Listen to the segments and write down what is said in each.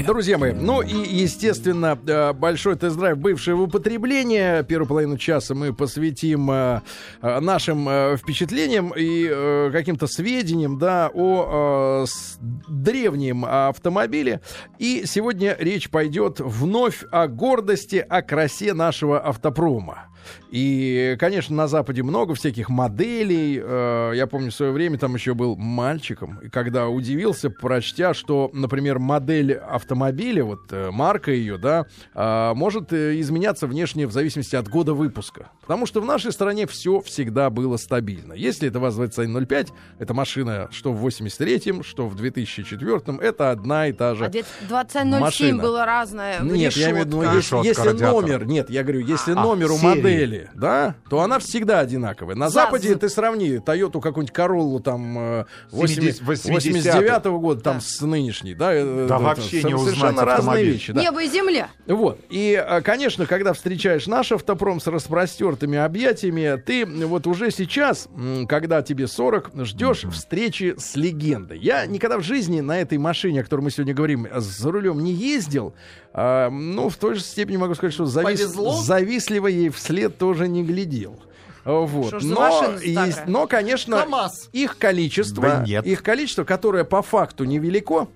Друзья мои, ну и, естественно, э, большой тест-драйв бывшее в. Первую половину часа мы посвятим э, э, нашим впечатлениям и каким-то сведениям, да, о древнем автомобиле. И сегодня речь пойдет вновь о гордости, о красе нашего автопрома. И, конечно, на Западе много всяких моделей. Э, я помню, в свое время там еще был мальчиком, и когда удивился, прочтя, что, например, модель автомобиля, вот э, марка ее, да, э, может изменяться внешне в зависимости от года выпуска. Потому что в нашей стране все всегда было стабильно. Если это ВАЗ-2105, это машина что в 83-м, что в 2004-м, это одна и та же А 2107 было разное. Нет, я имею в виду, если, если номер, нет, я говорю, если а, номер у модели да, то она всегда одинаковая. На За... Западе ты сравни Toyota какую-нибудь Короллу там 80, 89 -го года там да. с нынешней, да, э, да это, вообще это, не совершенно разные вещи. Да. Небо и земля. Вот. И, э, конечно, когда встречаешь наш автопром с распростертыми объятиями, ты вот уже сейчас, когда тебе 40, ждешь mm-hmm. встречи с легендой. Я никогда в жизни на этой машине, о которой мы сегодня говорим, за рулем не ездил. А, ну, в той же степени могу сказать, что завис... завистливо ей вслед тоже не глядел. Вот. Но, есть, но, конечно, их количество, да их количество, которое по факту невелико,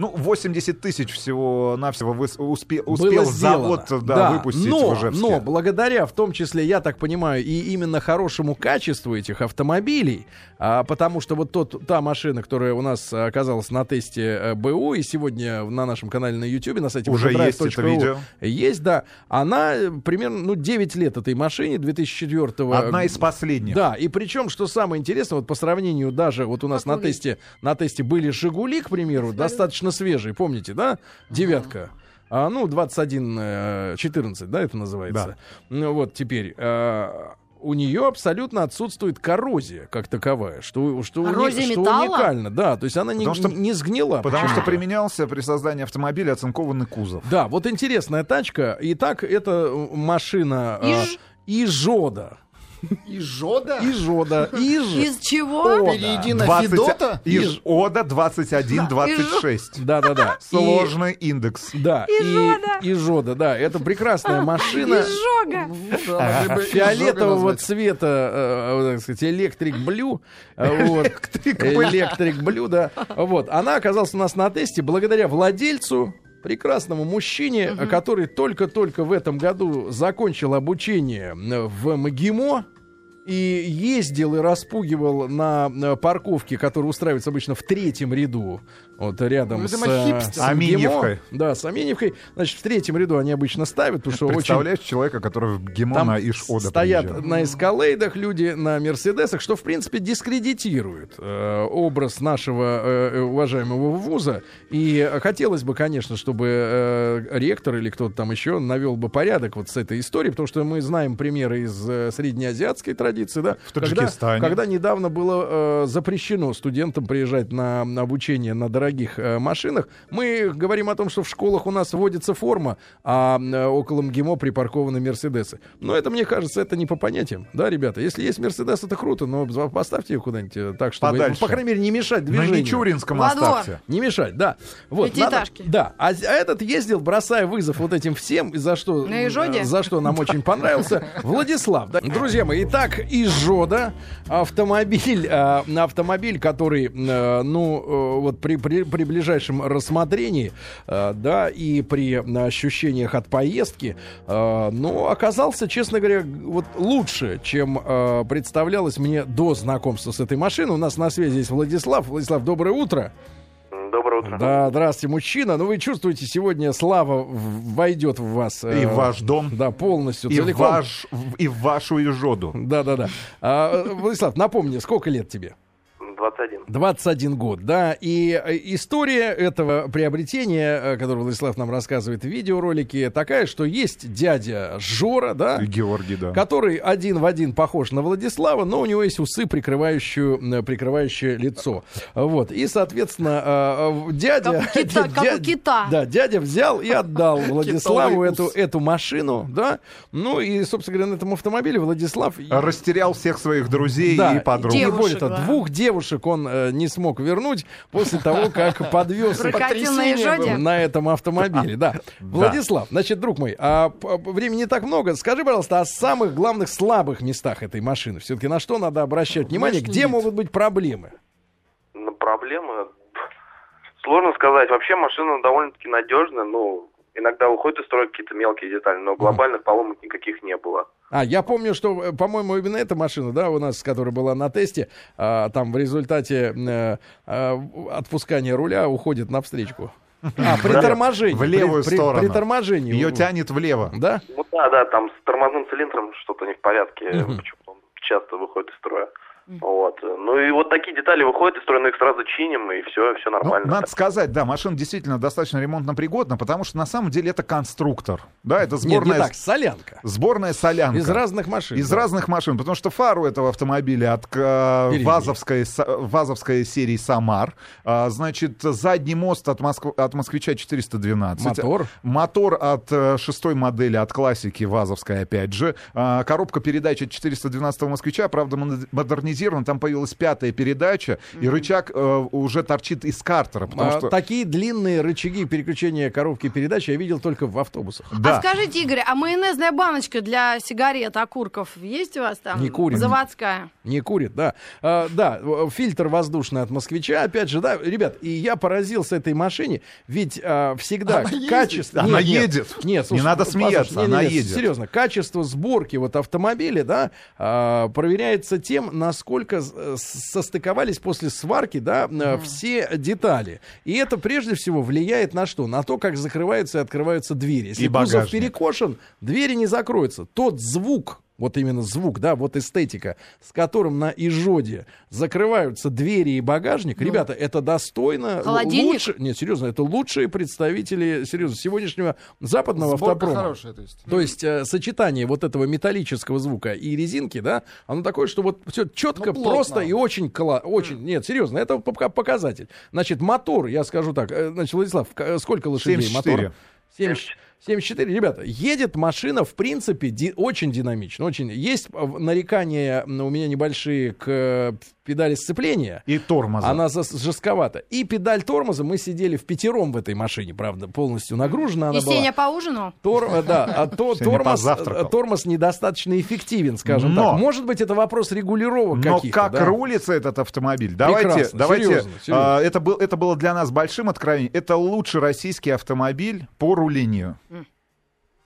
ну, 80 тысяч всего-навсего успе, успел завод да, да, выпустить но, в Ижевске. Но благодаря, в том числе, я так понимаю, и именно хорошему качеству этих автомобилей, а, потому что вот тот, та машина, которая у нас оказалась на тесте э, БУ, и сегодня на нашем канале на YouTube, на сайте Уже есть это видео? Есть, да. Она э, примерно, ну, 9 лет этой машине, 2004 -го. Одна из последних. Да, и причем, что самое интересное, вот по сравнению даже, вот у нас на тесте, на тесте были «Жигули», к примеру, достаточно достаточно свежий, помните, да? Девятка. А, ну, 21, 14, э, да, это называется. Да. Ну, вот теперь. А, у нее абсолютно отсутствует коррозия как таковая, что, что, уни, что уникально. Да, то есть она не, что, не сгнила. Потому что применялся при создании автомобиля оцинкованный кузов. Да, вот интересная тачка. Итак, это машина Иж... э, Ижода. Ижода? Ижода. Иж. Из чего? Ода. Перейди на 20... Федота. Иж. Ода 2126. Да-да-да. Сложный индекс. Да. Ижода. И, Ижода, да. Это прекрасная машина. Изжога. Фиолетового цвета, э, так сказать, электрик блю. Электрик блю, да. Вот. Она оказалась у нас на тесте благодаря владельцу прекрасному мужчине, угу. который только-только в этом году закончил обучение в МГИМО и ездил и распугивал на парковке, которая устраивается обычно в третьем ряду вот рядом ну, с, с Аминьевкой. Да, с Аминьевкой. Значит, в третьем ряду они обычно ставят, потому что Представляешь очень... человека, который в ГИМО Там на Иш-Ода стоят приезжает. на эскалейдах люди, на Мерседесах, что, в принципе, дискредитирует э, образ нашего э, э уважаемого вуза. И хотелось бы, конечно, чтобы э, ректор или кто-то там еще навел бы порядок вот с этой историей, потому что мы знаем примеры из э, среднеазиатской традиции, да, в Таджикистане. Когда, когда недавно было э, запрещено студентам приезжать на, на обучение на дорогих э, машинах. Мы говорим о том, что в школах у нас вводится форма, а э, около МГИМО припаркованы Мерседесы. Но это, мне кажется, это не по понятиям. Да, ребята? Если есть Мерседес, это круто, но поставьте ее куда-нибудь э, так, чтобы, Подальше. по крайней мере, не мешать движению. На Мичуринском оставьте. Не мешать, да. Вот, надо, да. А, а этот ездил, бросая вызов вот этим всем, за что, На Ижоде? за что нам очень понравился, Владислав. Да? Друзья мои, итак, Ижода, автомобиль, автомобиль, который, ну, вот при, при при ближайшем рассмотрении, э, да, и при ощущениях от поездки, э, ну, оказался, честно говоря, вот лучше, чем э, представлялось мне до знакомства с этой машиной. У нас на связи есть Владислав. Владислав, доброе утро. Утро. Да, здравствуйте, мужчина. Ну, вы чувствуете, сегодня слава войдет в вас. И в ваш дом. Да, полностью, и целиком. Ваш, и в вашу ежоду. Да, да, да. А, Владислав, напомни, сколько лет тебе? 21. 21 год, да. И э, история этого приобретения, э, которое Владислав нам рассказывает в видеоролике, такая, что есть дядя Жора, да? И Георгий, да. Который один в один похож на Владислава, но у него есть усы, прикрывающие, прикрывающие лицо. Вот. И, соответственно, э, дядя... Как у кита. Дядя, как у кита. Да, дядя взял и отдал Владиславу эту, эту машину, да. Ну и, собственно говоря, на этом автомобиле Владислав... Растерял всех своих друзей да, и подруг. Девушек, и более того, да. двух девушек девушек он э, не смог вернуть после того, как подвез на этом автомобиле. Да. Владислав, значит, друг мой, а времени не так много. Скажи, пожалуйста, о самых главных слабых местах этой машины. Все-таки на что надо обращать внимание? Внешний Где могут быть проблемы? Ну, проблемы... Сложно сказать. Вообще машина довольно-таки надежная. Ну, иногда выходят из строя какие-то мелкие детали, но глобальных поломок никаких не было. А, я помню, что, э, по-моему, именно эта машина, да, у нас, которая была на тесте, а, там в результате э, а, отпускания руля уходит на встречку. А, при торможении. в левую при, при- сторону. При торможении. Ее тянет влево. Да? Ну да, да, там с тормозным цилиндром что-то не в порядке. Почему-то он часто выходит из строя. Вот. Ну и вот такие детали выходят из строя, но их сразу чиним, и все, все Ну, нормально. надо сказать, да, машина действительно достаточно ремонтно пригодна, потому что на самом деле это конструктор. Да, это Нет, сборная, не так, солянка. сборная солянка. Из разных машин. Из да. разных машин, потому что фару этого автомобиля от э. ВАЗовской, с- ВАЗовской серии «Самар». А, значит, задний мост от, Москв- от «Москвича» 412. Мотор. Мотор от э, шестой модели, от классики ВАЗовской, опять же. А, коробка передач от 412 «Москвича», правда, мод- модернизирована. Там появилась пятая передача, и рычаг э, уже торчит из картера. Потому А, что... Такие длинные рычаги переключения коробки передач я видел только в автобусах. Да. А скажите, Игорь, а майонезная баночка для сигарет, окурков есть у вас там? Не курим. Заводская. Не курит, да. А, да, фильтр воздушный от москвича, опять же, да, ребят, и я поразился этой машине, ведь а, всегда Она ездит. качество... Она Нет, нет, едет. Нет, Не слушай, надо послушай, смеяться, не, не, она не, едет. Серьезно, качество сборки вот автомобиля, да, а, проверяется тем, насколько с- э, состыковались после сварки, да, э, все детали. И это прежде всего влияет на что? На то, как закрываются и открываются двери. Если И кузов перекошен, двери не закроются. Тот звук, вот именно звук, да, вот эстетика, с которым на Ижоде закрываются двери и багажник, ребята, это достойно. Ну. Холодильник? Лучше, нет, серьезно, это лучшие представители, серьезно, сегодняшнего западного Сборка автопрома. хорошая, то есть. То есть э, сочетание вот этого металлического звука и резинки, да, оно такое, что вот все четко, Ну, просто и очень, кла- очень, нет, серьезно, это пока показатель. Значит, мотор, я скажу так, э, значит, Владислав, э, сколько лошадей 74. мотора? 70 74. Ребята, едет машина, в принципе, ди- очень динамично. Очень. Есть э, нарекания у меня небольшие к э, педали сцепления. И тормоза. Она жестковата. И педаль тормоза, мы сидели в пятером в этой машине, правда, полностью нагружена она И была. Сеня поужинал? Тор- э, да, а то, тормоз, тормоз недостаточно эффективен, скажем Но- так. Может быть, это вопрос регулировок Но каких-то. как да? рулится этот автомобиль? Давайте, Прекрасно, давайте. серьезно, серьезно. а, это, был, это было для нас большим откровением. Это лучший российский автомобиль по рулению.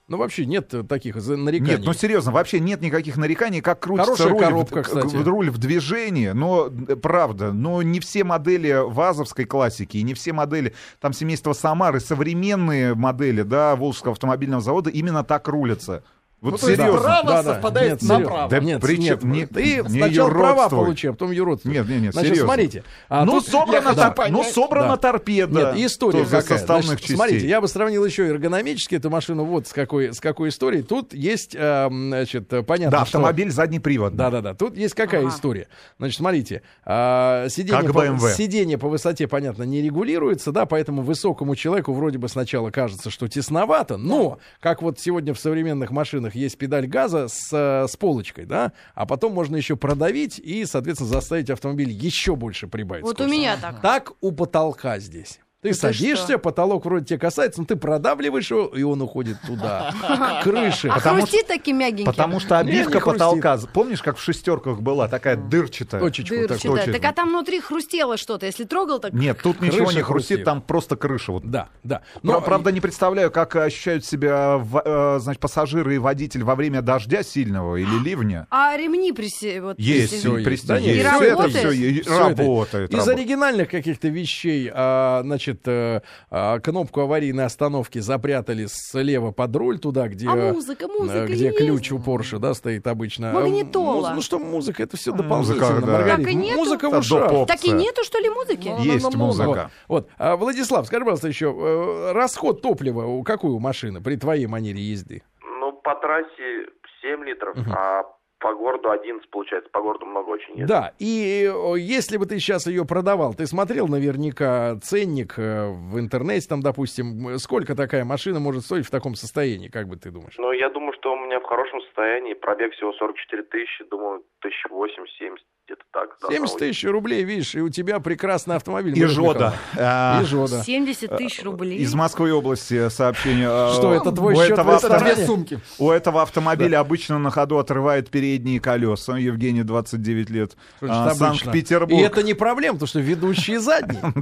Ну, вообще нет э, таких нареканий. Нет, ну серьезно, вообще нет никаких нареканий, как крутится Хорошая руль, коробка, в, кстати. руль в движении, но э, правда, но не все модели ВАЗовской классики и не все модели там семейства Самары, современные модели, да, Волжского автомобильного завода именно так рулятся. Вот Ну, то есть серьезно. право Да, да. совпадает Нет, направо. серьезно. Да нет, при нет, не- ты не сначала права юродствуй. получи, а потом юродствуй. Нет, нет, нет, Значит, серьезно. смотрите. а ну, тут- собрана, Я- да. ну, собрана Да. торпеда. Нет, история тоже какая. составных Значит, частей. Смотрите, я бы сравнил еще эргономически эту машину вот с какой, с какой историей. Тут есть, э, значит, э, понятно, Да, что- автомобиль заднеприводный. Да-да-да. Тут есть какая Ага. история. Значит, смотрите, а, сиденье, Как по, BMW. сиденье по высоте, понятно, не регулируется, да, поэтому высокому человеку вроде бы сначала кажется, что тесновато, но, как вот сегодня в современных машинах есть педаль газа с, э, с полочкой, да, а потом можно еще продавить и, соответственно, заставить автомобиль еще больше прибавить. Вот у скорости. меня так. Так у потолка здесь. Ты Это садишься, что? потолок вроде тебя касается, но ты продавливаешь его, и он уходит туда, к крыше. А Потому хрустит таким мягеньким? Потому что Не, не обивка потолка, помнишь, как в шестерках была, такая дырчатая? Точечку Дырчатая. Так а там внутри хрустело что-то. Если трогал, так... Нет, тут Крыша ничего не хрустит, хрустит. там просто крыша. Вот. Да, да. Но, правда, не представляю, как ощущают себя э, значит, пассажиры и водитель во время дождя сильного или ливня. А ремни присе... Вот, Есть, всё есть. Да это работает? все это- работает. Из оригинальных каких-то вещей, а, значит, э, а, кнопку аварийной остановки запрятали слева под руль, туда, где, А музыка, музыка э, где есть. ключ у Порше, да, стоит обычно. Магнитола. муз- Ну что, музыка, это все Музыка, дополнительно, да. Маргарита. Так и нету? Музыка в ушах. Так и нету, что ли, музыки? Есть Вот, музыка. вот. А, Владислав, скажи, пожалуйста, еще, э, расход топлива у какой у машины при твоей манере езды? Ну, по трассе 7 литров, а по городу 11 получается. По городу много очень ездит. Да, и э, если бы ты сейчас ее продавал, ты смотрел наверняка ценник э, в интернете, там, допустим, сколько такая машина может стоить в таком состоянии, как бы ты думаешь? Но я думаю, что у меня в хорошем состоянии. Пробег всего 44 тысячи. Думаю, тысяч восемь-семь где-то так. должна 70 выйти. тысяч рублей, видишь, и у тебя прекрасный автомобиль. И жода. А, И жода. 70 тысяч рублей. Из Москвы области сообщение. а, Что, это твой у счет этого ресторане? автомобиля- Две сумки. У этого автомобиля обычно на ходу отрывают передние колеса. Евгений, 29 лет. А? Санкт-Петербург. И это не проблема, потому что ведущие задние.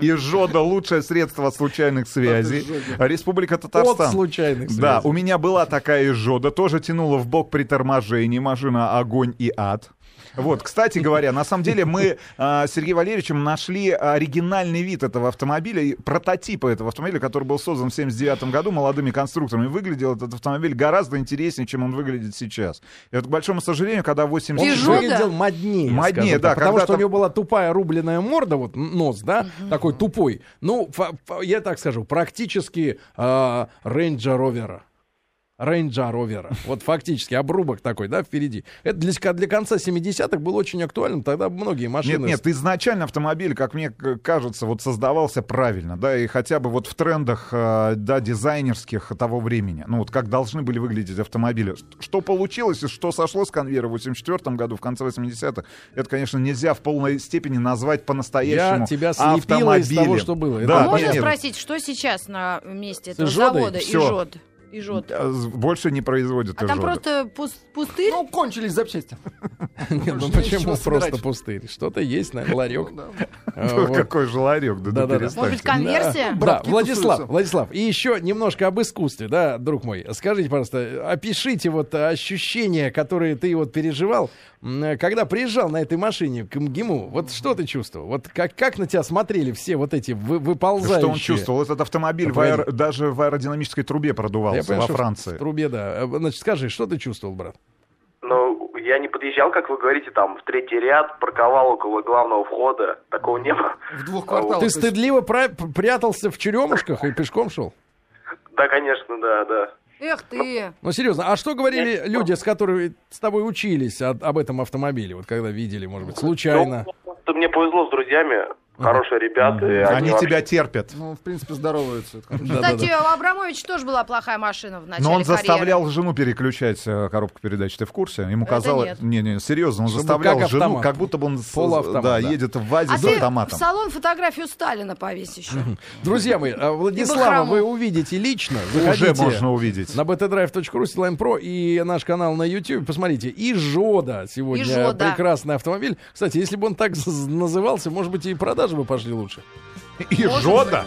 И жода лучшее средство от случайных связей. Республика Татарстан. От случайных Да, связей. у меня была такая жода, тоже тянула в бок при торможении, машина огонь и ад. Вот, кстати говоря, на самом деле мы а, с Сергеем Валерьевичем нашли оригинальный вид этого автомобиля, и прототипа этого автомобиля, который был создан в 79 году молодыми конструкторами. Выглядел этот автомобиль гораздо интереснее, чем он выглядит сейчас. И вот, к большому сожалению, когда в 80... Он выглядел моднее. Моднее, скажем да, Потому когда что у там- него была тупая рубленная морда, вот нос, да, такой тупой. Ну, я так скажу, практически рейнджа ровера. Рейнджа ровера. Вот фактически обрубок такой, да, впереди. Это для, для конца 70-х было очень актуально. Тогда многие Нет, машины... нет, изначально автомобиль, как мне кажется, вот создавался правильно, да, и хотя бы вот в трендах, э, да, дизайнерских того времени, ну вот как должны были выглядеть автомобили. Что получилось и что сошло с конвейера в 84 году, в конце 80-х, это, конечно, нельзя в полной степени назвать по-настоящему Я тебя слепила из того, что было. Да, а нет, можно нет, спросить, что сейчас на месте этого завода Всё. Ижод? Ижод. э, з- Больше не производят А там просто пус- пустырь? Ну, кончились запчасти. Нет, ну почему просто пустырь? Что-то есть, наверное, ларек. Ну, да. А. Какой же ларек, да, да. Может быть, конверсия? Да, Владислав. Владислав, и еще немножко об искусстве, да, друг мой. Скажите, пожалуйста, опишите вот ощущения, которые ты вот переживал, когда приезжал на этой машине к МГИМО. Вот что ты чувствовал? Вот как, как на тебя смотрели все вот эти вы, выползающие? Что он чувствовал? Этот автомобиль в аэро- погоди. даже в аэродинамической трубе Я понимаю, во Франции. В трубе, да. Значит, скажи, что ты чувствовал, брат? Ну, я не подъезжал, как вы говорите, там, в третий ряд, парковал около главного входа. Такого не было. В двух кварталах. Ты стыдливо прятался в черемушках и пешком шел? Да, конечно, да, да. Эх ты! Ну, серьезно, а что говорили Нет. люди, с которыми с тобой учились от- об этом автомобиле? Вот когда видели, может быть, случайно? Ну, мне повезло с друзьями. Хорошие ребята. и Они вообще- тебя терпят. Ну, в принципе, здороваются. Да-да-да. Кстати, у Абрамовича тоже была плохая машина в начале Но он карьеры. заставлял жену переключать э, коробку передач. Ты в курсе? Ему Это казалось... нет. Не, не, серьезно, он Чтобы заставлял как жену, как будто бы он да, да. едет в ВАЗе А с ты в автоматом. салон фотографию Сталина повесь еще. Друзья мои, а Владислава вы увидите лично. Уже можно увидеть. на btdrive.ru, Силайн Про и наш канал на YouTube. Посмотрите. И Жода сегодня прекрасный автомобиль. Кстати, если бы он так назывался, может быть, и продажи бы пошли лучше. И жода.